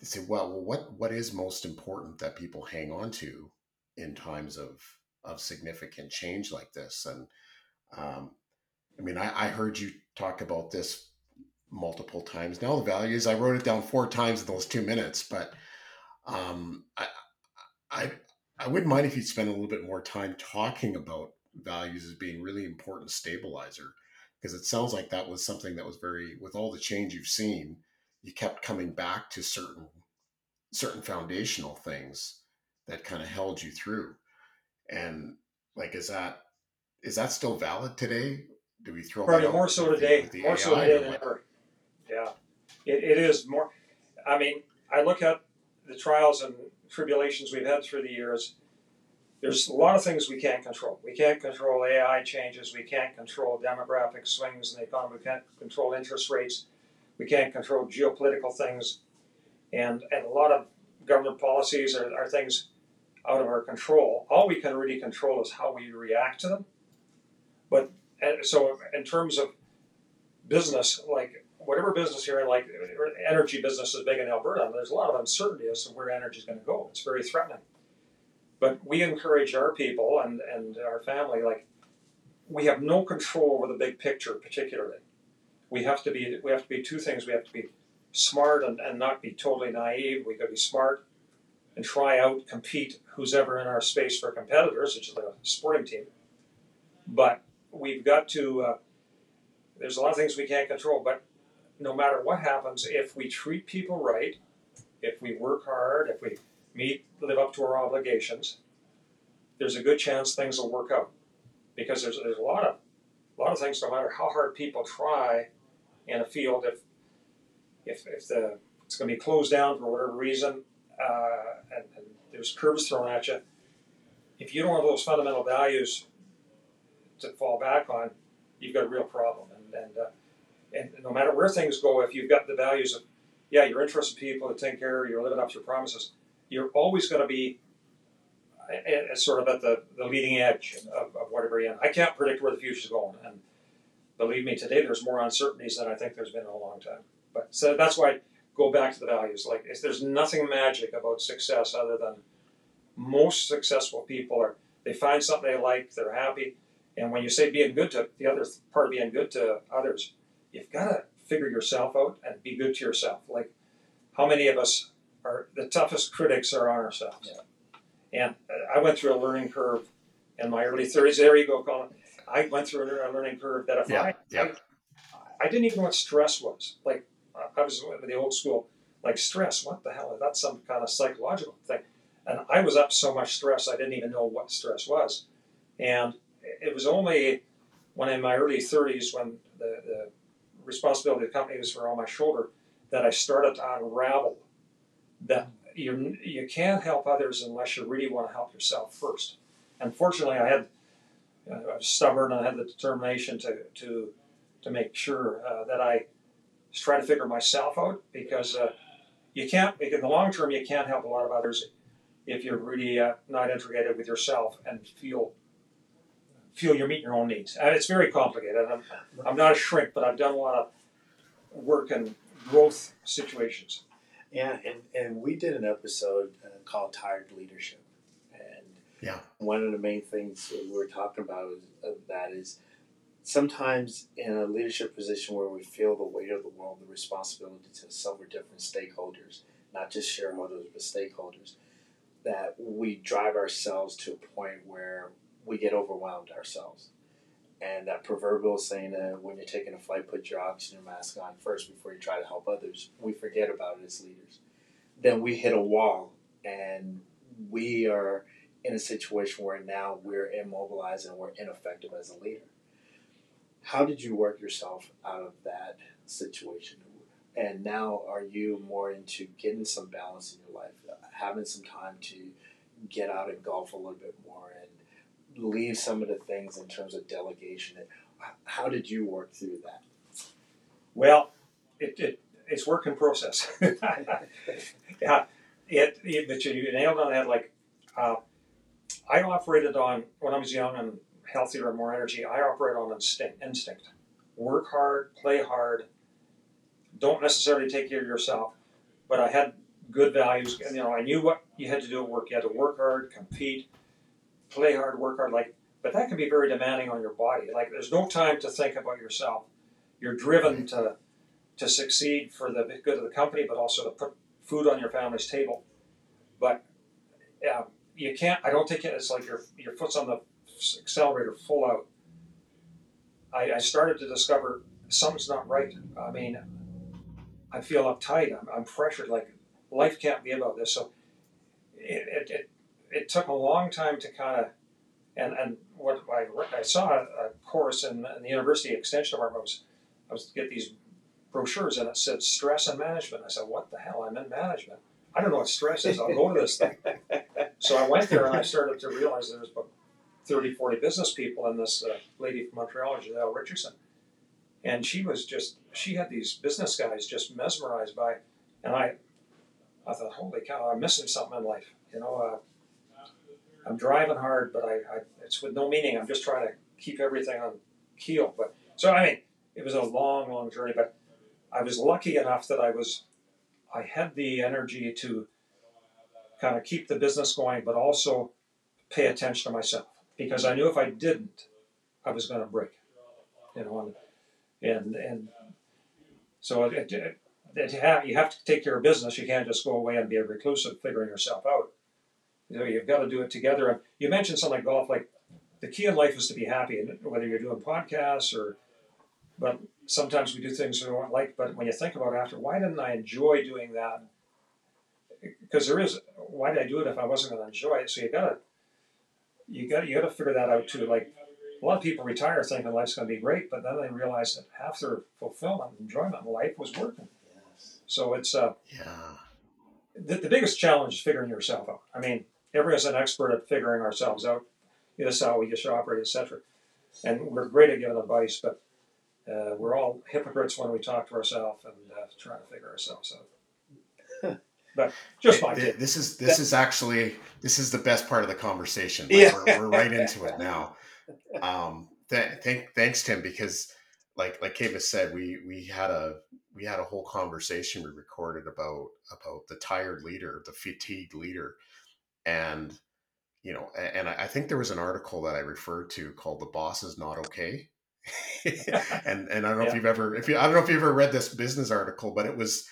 A: they say well, what what is most important that people hang on to in times of of significant change like this? And um, I mean I, I heard you talk about this multiple times. Now. The values I wrote it down four times in those two minutes, but um, I, I I wouldn't mind if you'd spend a little bit more time talking about values as being really important stabilizer because it sounds like that was something that was very with all the change you've seen you kept coming back to certain certain foundational things that kind of held you through. And like is that is that still valid today? Do we throw
B: probably more so today more so today than ever yeah, it, it is more. I mean, I look at the trials and tribulations we've had through the years. There's a lot of things we can't control. We can't control AI changes. We can't control demographic swings in the economy. We can't control interest rates. We can't control geopolitical things. And, and a lot of government policies are, are things out of our control. All we can really control is how we react to them. But so, in terms of business, like whatever business you're in, like energy business is big in Alberta, there's a lot of uncertainty as to where energy is going to go. It's very threatening. But we encourage our people and, and our family, like, we have no control over the big picture, particularly. We have to be we have to be two things. We have to be smart and, and not be totally naive. We got to be smart and try out, compete who's ever in our space for competitors, which is like a sporting team. But we've got to. Uh, there's a lot of things we can't control, but no matter what happens, if we treat people right, if we work hard, if we meet, live up to our obligations, there's a good chance things will work out. Because there's, there's a lot of a lot of things, no matter how hard people try in a field, if if, if the it's going to be closed down for whatever reason, uh, and, and there's curves thrown at you, if you don't have those fundamental values to fall back on, you've got a real problem. And, and uh, and no matter where things go, if you've got the values of, yeah, you're interested in people to take care you're living up to your promises, you're always going to be uh, sort of at the, the leading edge of, of whatever you're in. I can't predict where the future's going. And believe me, today there's more uncertainties than I think there's been in a long time. But so that's why I go back to the values. Like, there's nothing magic about success other than most successful people are, they find something they like, they're happy. And when you say being good to the other part of being good to others, you've got to figure yourself out and be good to yourself. Like, how many of us are the toughest critics are on ourselves? Yeah. And uh, I went through a learning curve in my early 30s. There you go, Colin. I went through a learning curve that if yeah. I, yeah. I, I, didn't even know what stress was. Like, I was the old school, like stress, what the hell? That's some kind of psychological thing. And I was up so much stress, I didn't even know what stress was. And it was only when in my early 30s, when the, the responsibility of the company was for on my shoulder that I started to unravel that you you can't help others unless you really want to help yourself first. And fortunately, I had I was stubborn and I had the determination to to to make sure uh, that I try to figure myself out because uh, you can't in the long term you can't help a lot of others if you're really uh, not integrated with yourself and feel feel you're meeting your own needs. And it's very complicated. I'm, I'm not a shrink, but I've done a lot of work in growth situations.
C: Yeah, and, and we did an episode uh, called Tired Leadership. And
A: yeah.
C: one of the main things we were talking about is, uh, that is sometimes in a leadership position where we feel the weight of the world, the responsibility to several different stakeholders, not just shareholders, but stakeholders, that we drive ourselves to a point where we get overwhelmed ourselves. And that proverbial saying that when you're taking a flight, put your oxygen mask on first before you try to help others. We forget about it as leaders. Then we hit a wall and we are in a situation where now we're immobilized and we're ineffective as a leader. How did you work yourself out of that situation? And now are you more into getting some balance in your life, having some time to get out and golf a little bit more leave some of the things in terms of delegation? How did you work through that?
B: Well, it, it it's work in process. yeah, it, it, but you nailed on that. Like, uh, I operated on when I was young and healthier and more energy. I operate on instinct. Instinct. Work hard, play hard. Don't necessarily take care of yourself, but I had good values. And you know, I knew what you had to do at work. You had to work hard, compete, play hard, work hard. Like, but that can be very demanding on your body. Like, there's no time to think about yourself. You're driven to to succeed for the good of the company, but also to put food on your family's table. But yeah, you can't. I don't think it's like your your foot's on the accelerator full out. I, I started to discover something's not right. I mean, I feel uptight. I'm, I'm pressured. Like life can't be about this. So it, it, it, it took a long time to kind of and and what I, I saw a, a course in, in, the university extension department was I was get these brochures and it said stress and management. I said, what the hell? I'm in management. I don't know what stress is. I'll go to this thing. so I went there and I started to realize there was about 30, 40 business people and this uh, lady from Montreal, Giselle Richardson. And she was just, she had these business guys just mesmerized by, and I, I thought, holy cow, I'm missing something in life. You know, uh, I'm driving hard, but I, I, it's with no meaning. I'm just trying to keep everything on keel. But so, I mean, it was a long, long journey, but I was lucky enough that I was I had the energy to kind of keep the business going, but also pay attention to myself because I knew if I didn't, I was going to break. You know, and and so it, it, it you have to take care of business. You can't just go away and be a reclusive, figuring yourself out. You know, you've got to do it together. And you mentioned something like golf. Like the key in life is to be happy, and whether you're doing podcasts or, but sometimes we do things we don't like, but when you think about it after, why didn't I enjoy doing that? Because there is, why did I do it if I wasn't going to enjoy it? So you gotta, you got you got to figure that out too. Like a lot of people retire thinking life's going to be great, but then they realize that half their fulfillment, enjoyment in life was working. Yes. So it's uh,
A: yeah.
B: The, the biggest challenge is figuring yourself out. I mean, everyone's an expert at figuring ourselves out. This is how we should operate, etc. And we're great at giving advice, but uh, we're all hypocrites when we talk to ourselves and uh, try to figure ourselves out. but just my
A: This is this is actually this is the best part of the conversation. Like yeah. we're, we're, right into it now. Um, th- thank, thanks, Tim, because like like Kavis said, we we had a we had a whole conversation we recorded about about the tired leader, the fatigued leader, and you know, and I think there was an article that I referred to called "The Boss Is Not Okay." and and I don't know yeah. if you've ever if you I don't know if you've ever read this business article, but it was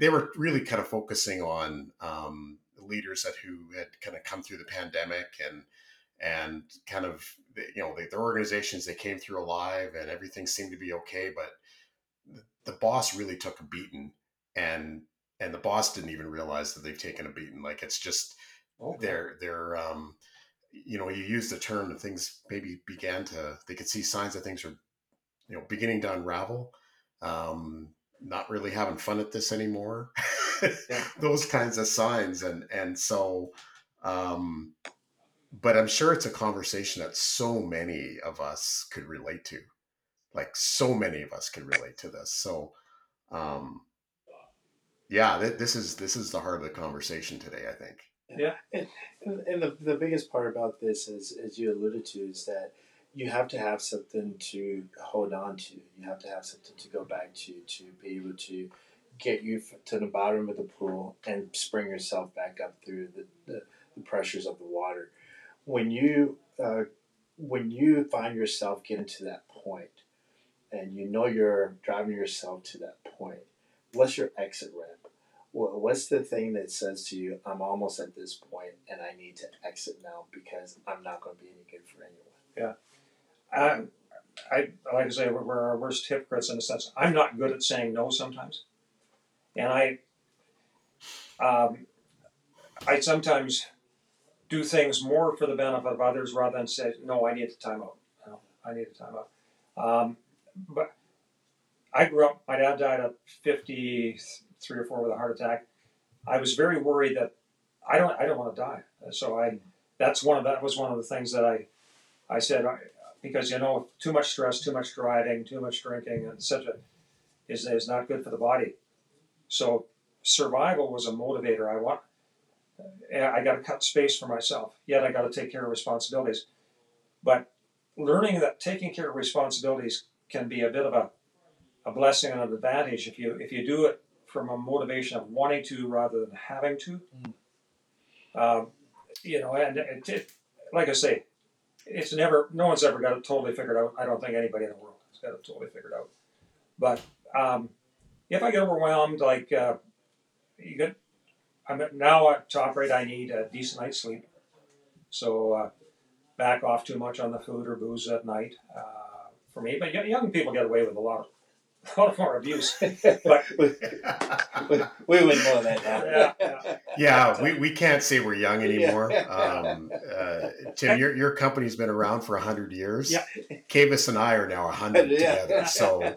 A: they were really kind of focusing on um, leaders that who had kind of come through the pandemic and and kind of you know their organizations they came through alive and everything seemed to be okay, but the, the boss really took a beating and and the boss didn't even realize that they've taken a beating. Like it's just okay. they're they're um, you know, you use the term and things maybe began to, they could see signs that things are, you know, beginning to unravel. Um, not really having fun at this anymore. yeah. Those kinds of signs. And, and so, um, but I'm sure it's a conversation that so many of us could relate to. Like so many of us could relate to this. So, um, yeah, th- this is this is the heart of the conversation today. I think.
B: Yeah.
C: And, and the, the biggest part about this, is, as you alluded to, is that you have to have something to hold on to. You have to have something to go back to to be able to get you to the bottom of the pool and spring yourself back up through the, the, the pressures of the water. When you uh, when you find yourself getting to that point, and you know you're driving yourself to that point, what's your exit ramp? What's the thing that says to you, "I'm almost at this point, and I need to exit now because I'm not going to be any good for anyone"? Yeah.
B: Um, I like to say we're, our worst hypocrites in the sense I'm not good at saying no sometimes, and I um, I sometimes do things more for the benefit of others rather than say no. I need a timeout. No, I need a timeout. Um, but I grew up. My dad died at 53 or four with a heart attack. I was very worried that I don't I don't want to die. So I that's one of that was one of the things that I I said because you know too much stress, too much driving, too much drinking, etc. is is not good for the body. So survival was a motivator. I want. Eh, I got to cut space for myself. Yet I got to take care of responsibilities. But learning that taking care of responsibilities can be a bit of a, a blessing and an advantage if you if you do it from a motivation of wanting to rather than having to.
C: Mm.
B: Um, you know, and it, it, like I say, it's never no one's ever got it totally figured out. I don't think anybody in the world has got it totally figured out. But um, if I get overwhelmed, like uh, you get, I'm now at top rate. I need a decent night's sleep, so uh, back off too much on the food or booze at night uh, for me. But young people get away with a lot of a lot more abuse. But
C: we, we, we would know that now.
B: Yeah, yeah.
A: yeah, we, we can't say we're young anymore. Um, uh, Tim, your, your company's been around for 100 years.
B: Yeah.
A: Kavis and I are now 100 together. So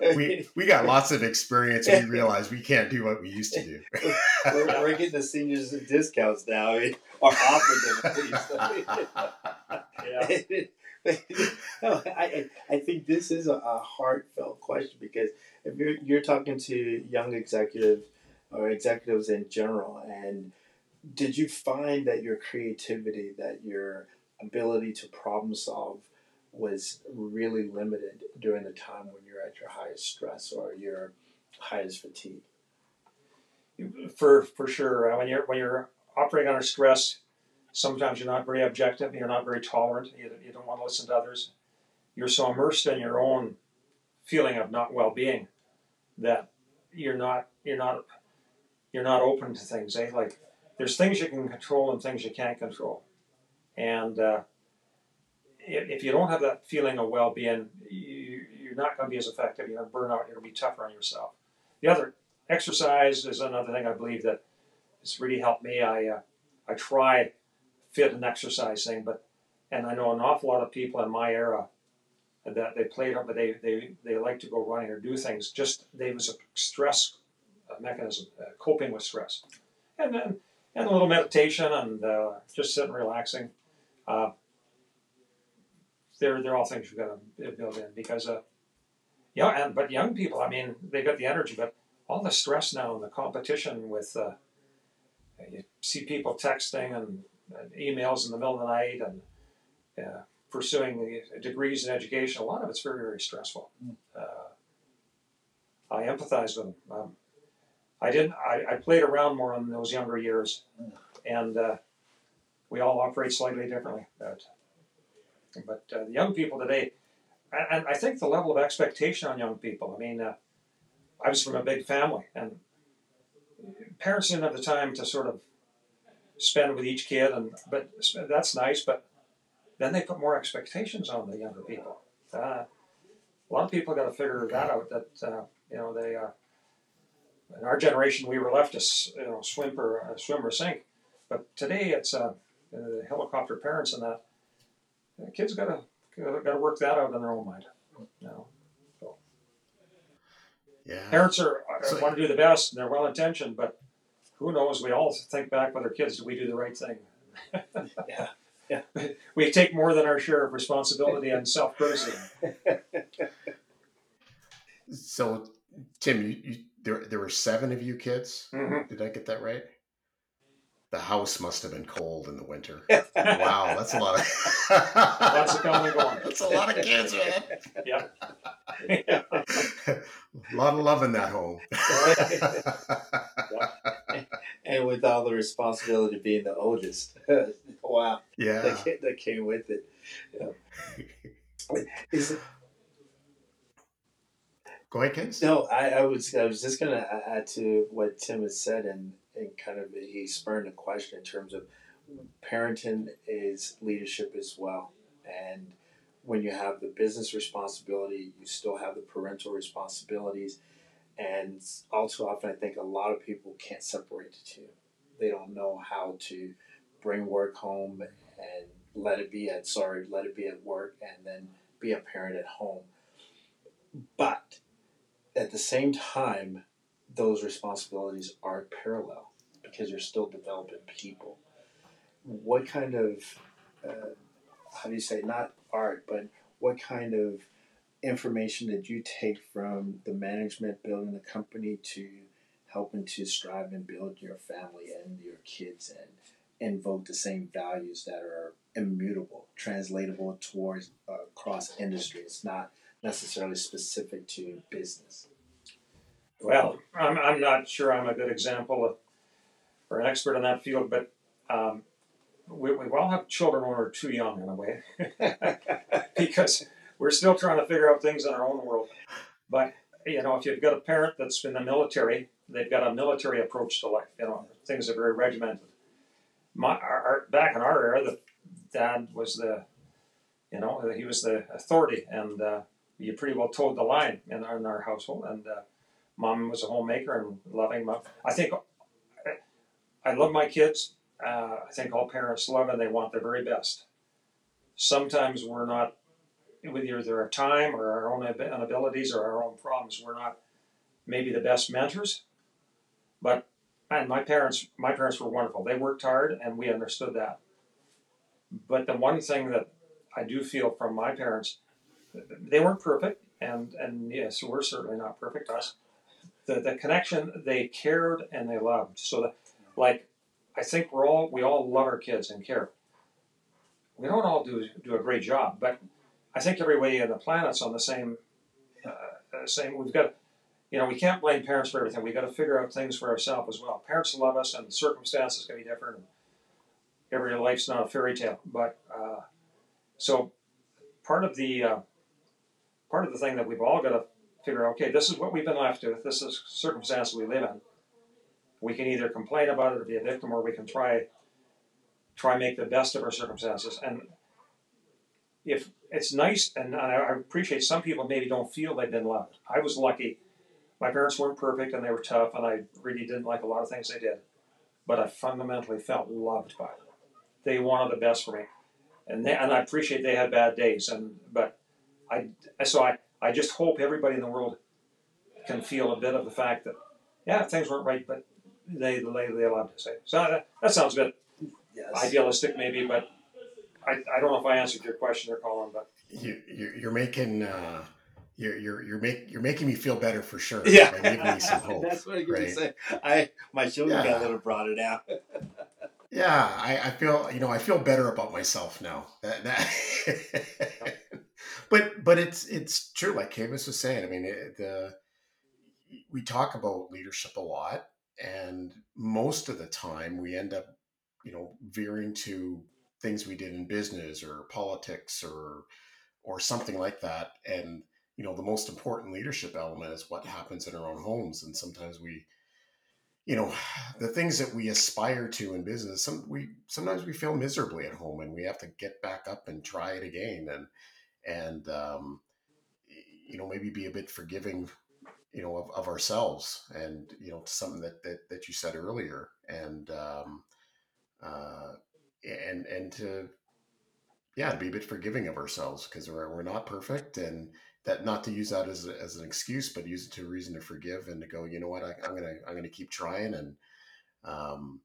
A: we, we got lots of experience and we realize we can't do what we used to do.
C: we're, we're getting the seniors discounts now. I or offering them at least.
B: yeah.
C: no, I, I think this is a, a heartfelt question because if you're you're talking to young executives or executives in general, and did you find that your creativity, that your ability to problem solve, was really limited during the time when you're at your highest stress or your highest fatigue?
B: For for sure, when you're when you're operating under stress, Sometimes you're not very objective, you're not very tolerant, you, you don't want to listen to others. You're so immersed in your own feeling of not well-being that you're not you're not you're not open to things. Eh? Like there's things you can control and things you can't control, and uh, if, you don't have that feeling of well-being, you, you're not going to be as effective. You're going to burn out. You're going to be tougher on yourself. The other exercise is another thing I believe that has really helped me. I uh, I try fit and exercise thing. But and I know an awful lot of people in my era that they played up, but they they they like to go running or do things. Just they was a stress mechanism, uh, coping with stress, and then and a little meditation and uh, just sitting relaxing. Uh, they're they're all things you've got to build in because uh, yeah, and but young people, I mean, they've got the energy, but all the stress now and the competition with uh, you see people texting and emails in the middle of the night and uh, pursuing degrees in education. A lot of it's very, very stressful.
C: Mm.
B: Uh, I empathize with them. Um, I didn't. I, I, played around more in those younger years,
C: mm.
B: and uh, we all operate slightly differently. But, but uh, the young people today, and I think the level of expectation on young people. I mean, uh, I was from a big family, and parents didn't have the time to sort of spend with each kid, and but that's nice. But then they put more expectations on the younger people. Uh, a lot of people got to figure that out. That uh, you know they. Uh, in our generation, we were left to you know swim or uh, swim or sink, but today it's uh, the helicopter parents and that. The kids got to got to work that out in their own mind. You know. So.
A: Yeah.
B: Parents are so, want to do the best, and they're well intentioned, but who knows? We all think back with our kids, do we do the right thing?
C: yeah. Yeah.
B: we take more than our share of responsibility and self criticism.
A: so, Tim, you, you, there there were seven of you kids.
B: Mm-hmm.
A: Did I get that right? The house must have been cold in the winter. wow, that's a lot of
B: lots of coming and going.
A: That's a lot of kids, man.
B: Yeah. yeah.
A: a lot of love in that home.
C: and with all the responsibility of being the oldest. wow.
A: Yeah.
C: That, that came with it. Yeah. Is it
A: Go ahead, Kens.
C: No, I, I I was I was just gonna add to what Tim has said and and kind of he spurned a question in terms of parenting is leadership as well. And when you have the business responsibility you still have the parental responsibilities. And all too often i think a lot of people can't separate the two. They don't know how to bring work home and let it be at sorry let it be at work and then be a parent at home. But at the same time, those responsibilities are parallel because you're still developing people. What kind of, uh, how do you say, not art, but what kind of information did you take from the management building the company to helping to strive and build your family and your kids and invoke the same values that are immutable, translatable towards uh, industry. It's not necessarily specific to business.
B: Well, I'm, I'm not sure I'm a good example of, or an expert in that field, but um, we, we all have children when we're too young in a way because we're still trying to figure out things in our own world. But, you know, if you've got a parent that's in the military, they've got a military approach to life. You know, things are very regimented. My, our, our, back in our era, the dad was the, you know, he was the authority, and uh, you pretty well towed the line in our, in our household. And uh, mom was a homemaker and loving mom. I think I, love my kids. Uh, I think all parents love and they want their very best. Sometimes we're not, with either our time or our own abilities or our own problems, we're not maybe the best mentors. But and my parents, my parents were wonderful. They worked hard, and we understood that. But the one thing that I do feel from my parents they weren't perfect, and and yes, we're certainly not perfect. Us, the the connection they cared and they loved. So that, like, I think we're all we all love our kids and care. We don't all do do a great job, but I think everybody in the planet's on the same uh, uh same. We've got. You know, we can't blame parents for everything. We've got to figure out things for ourselves as well. Parents love us, and circumstances can be different. Every life's not a fairy tale, but uh, so part of the uh, part of the thing that we've all got to figure out okay, this is what we've been left with, this is circumstances we live in. We can either complain about it or be a victim, or we can try try make the best of our circumstances. And if it's nice, and I appreciate some people maybe don't feel they've been loved. I was lucky. My parents weren't perfect and they were tough, and I really didn't like a lot of things they did. But I fundamentally felt loved by them. They wanted the best for me, and they, and I appreciate they had bad days, and but I so I, I just hope everybody in the world can feel a bit of the fact that yeah things weren't right, but they they they allowed to say. So that, that sounds a bit yes. idealistic maybe, but I, I don't know if I answered your question or Colin. But
A: you you're making. Uh you're you're you're make, you're making me feel better for sure.
C: Yeah, me some hope. That's what I'm right? say. I my shoulder yeah. got a little broader now.
A: yeah, I, I feel you know I feel better about myself now. That, that but but it's it's true. Like Kavis was saying. I mean, it, the we talk about leadership a lot, and most of the time we end up, you know, veering to things we did in business or politics or or something like that. And you know, the most important leadership element is what happens in our own homes. And sometimes we, you know, the things that we aspire to in business, some we sometimes we fail miserably at home, and we have to get back up and try it again. And and um, you know maybe be a bit forgiving you know of, of ourselves and you know something that, that that you said earlier and um, uh, and and to yeah to be a bit forgiving of ourselves because we're, we're not perfect and that not to use that as, as an excuse but use it to a reason to forgive and to go you know what? I, am gonna i'm gonna keep trying and um,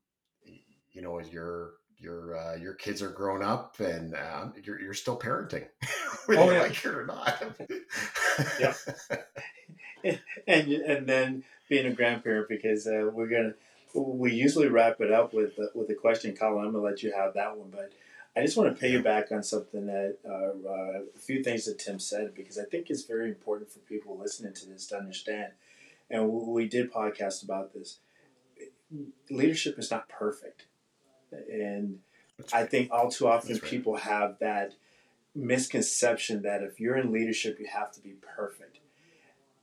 A: you know as you're your uh, your kids are grown up and uh, you're you're still parenting, whether oh, yeah. you like it or not.
C: yeah. and and then being a grandparent because uh, we're gonna we usually wrap it up with uh, with a question, Colin. I'm gonna let you have that one, but I just want to piggyback on something that uh, uh, a few things that Tim said because I think it's very important for people listening to this to understand. And we did podcast about this. Leadership is not perfect and I think all too often right. people have that misconception that if you're in leadership, you have to be perfect.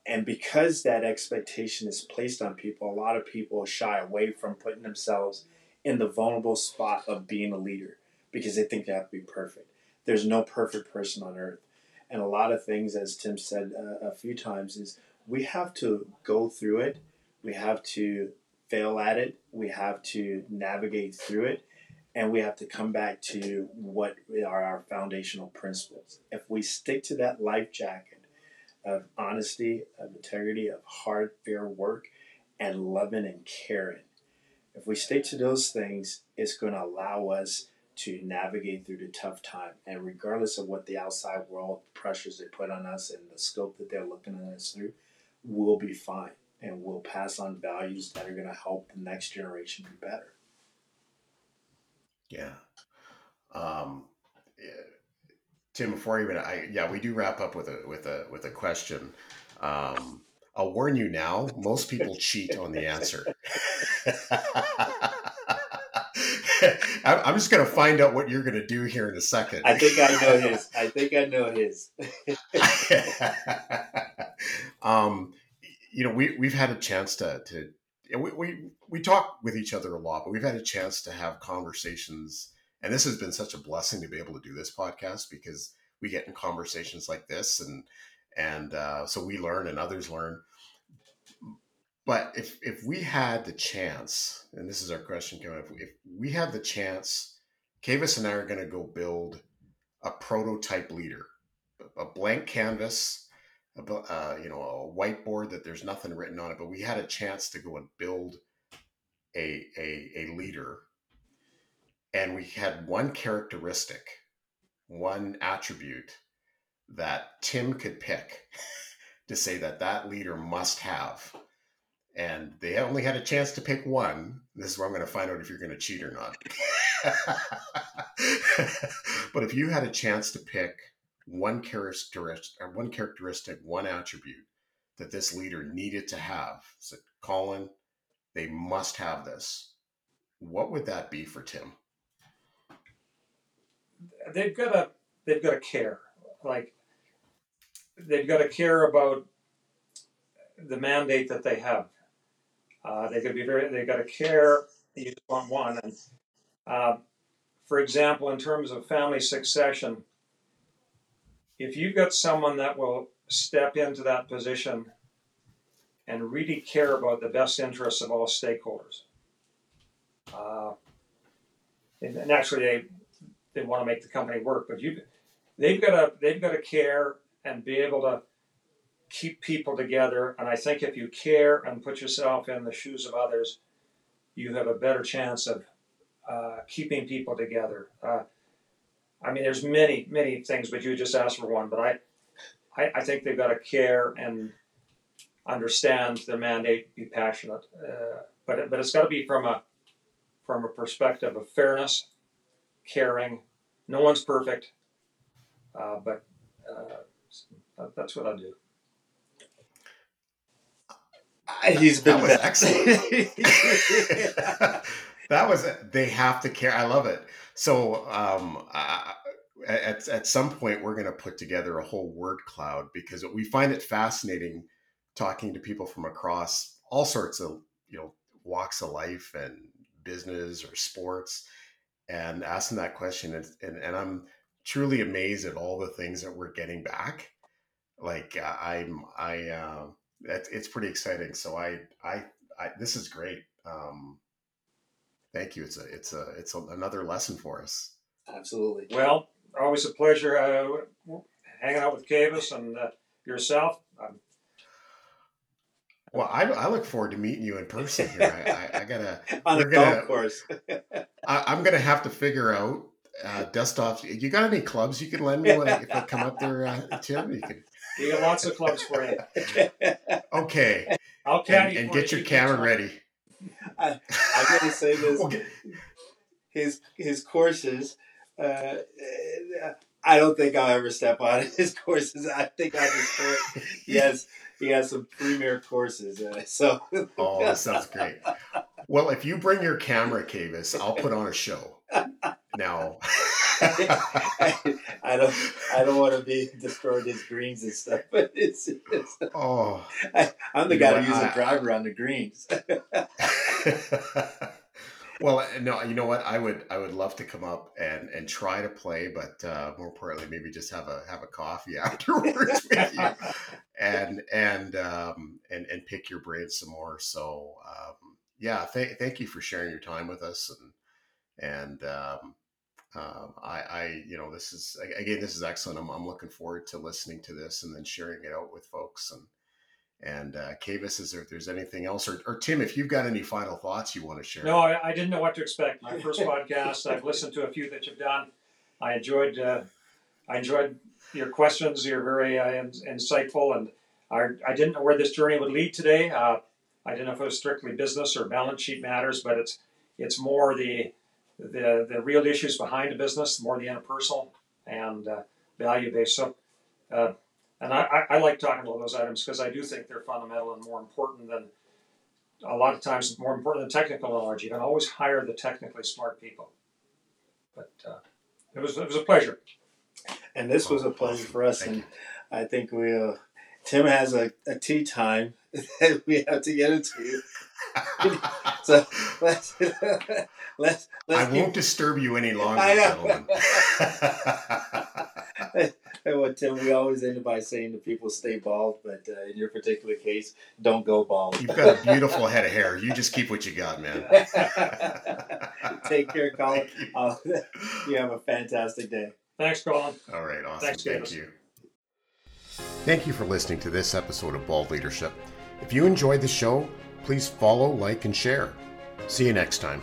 C: and because that expectation is placed on people, a lot of people shy away from putting themselves in the vulnerable spot of being a leader because they think they have to be perfect. There's no perfect person on earth. And a lot of things, as Tim said uh, a few times, is we have to go through it. We have to fail at it. We have to navigate through it. And we have to come back to what are our foundational principles. If we stick to that life jacket of honesty, of integrity, of hard, fair work, and loving and caring, if we stick to those things, it's going to allow us to navigate through the tough time. And regardless of what the outside world pressures they put on us and the scope that they're looking at us through, we'll be fine. And we'll pass on values that are going to help the next generation be better.
A: Yeah. Um, yeah. Tim, before even I, yeah, we do wrap up with a with a with a question. Um, I'll warn you now. Most people cheat on the answer. I'm just going to find out what you're going to do here in a second.
C: I think I know his. I think I know his.
A: um, you know, we we've had a chance to to we, we we talk with each other a lot, but we've had a chance to have conversations, and this has been such a blessing to be able to do this podcast because we get in conversations like this, and and uh, so we learn and others learn. But if if we had the chance, and this is our question coming if we had the chance, Kavis and I are going to go build a prototype leader, a blank canvas, a, uh, you know, a whiteboard that there's nothing written on it, but we had a chance to go and build a a, a leader, and we had one characteristic, one attribute that Tim could pick to say that that leader must have and they only had a chance to pick one. This is where I'm going to find out if you're going to cheat or not. but if you had a chance to pick one characteristic, or one characteristic, one attribute that this leader needed to have, so Colin, they must have this. What would that be for Tim?
B: They've got to they've got to care. Like they've got to care about the mandate that they have uh, they could be very, they got to care. You just want one. And uh, for example, in terms of family succession, if you've got someone that will step into that position and really care about the best interests of all stakeholders, uh, and, and actually they they want to make the company work, but you they've got to they've got to care and be able to keep people together. And I think if you care and put yourself in the shoes of others, you have a better chance of uh, keeping people together. Uh, I mean, there's many, many things, but you just asked for one. But I, I, I think they've got to care and understand their mandate, be passionate. Uh, but but it's got to be from a from a perspective of fairness, caring. No one's perfect, uh, but uh, that's what I do.
C: He's been
A: that was excellent. that was they have to care. I love it. So um, uh, at at some point we're going to put together a whole word cloud because we find it fascinating talking to people from across all sorts of you know walks of life and business or sports and asking that question and, and, and i'm truly amazed at all the things that we're getting back like uh, i'm i uh, it's, pretty exciting. So I, I, I, this is great. Um, thank you. It's a, it's a, it's a, another lesson for us.
C: Absolutely.
B: Well, always a pleasure uh, hanging out with Kavis and uh, yourself. Um,
A: well, I, I look forward to meeting you in person here. I, I, I gotta
C: on the
A: golf
C: gonna, course.
A: I, am gonna have to figure out uh, dust off. You got any clubs you can lend me when I, if I come up there, uh, Tim? You can
B: we got lots of clubs for you.
A: Okay.
B: I'll
A: and, and get your camera ready.
C: I, going to say this: okay. his his courses. Uh, I don't think I'll ever step on his courses. I think I'll just he has he has some premier courses. Uh, so
A: oh, that sounds great. Well, if you bring your camera, Kavis, I'll put on a show. Now.
C: I, I don't I don't want to be destroyed his greens and stuff, but it's, it's
A: oh,
C: I, I'm the guy who uses the driver on the greens.
A: well, no, you know what? I would, I would love to come up and and try to play, but uh, more importantly, maybe just have a have a coffee afterwards with you, and and um, and and pick your brain some more. So, um, yeah, th- thank you for sharing your time with us, and and um, um, I, I, you know, this is again, this is excellent. I'm, I'm looking forward to listening to this and then sharing it out with folks and. And uh, Kavis, is there if there's anything else, or, or Tim, if you've got any final thoughts you want to share?
B: No, I, I didn't know what to expect. My first podcast. I've listened to a few that you've done. I enjoyed. Uh, I enjoyed your questions. You're very uh, in, insightful, and I, I didn't know where this journey would lead today. Uh, I didn't know if it was strictly business or balance sheet matters, but it's it's more the the the real issues behind the business, more the interpersonal and uh, value based. So. Uh, and I, I, I like talking about those items because I do think they're fundamental and more important than a lot of times more important than technical knowledge. You can always hire the technically smart people. But uh, it was it was a pleasure.
C: and this was a pleasure for us,
A: Thank
C: and
A: you.
C: I think we uh, Tim has a, a tea time that we have to get into. So let's let's let's
A: I won't disturb you any longer,
C: I know.
A: gentlemen.
C: And what Tim, we always end by saying to people, "Stay bald," but uh, in your particular case, don't go bald.
A: You've got a beautiful head of hair. You just keep what you got, man.
C: Take care, Colin.
A: Thank you.
C: Uh, you have a fantastic day.
B: Thanks, Colin.
A: All right, awesome.
B: Thanks,
A: Thank
B: Kavis.
A: you. Thank you for listening to this episode of Bald Leadership. If you enjoyed the show, please follow, like, and share. See you next time.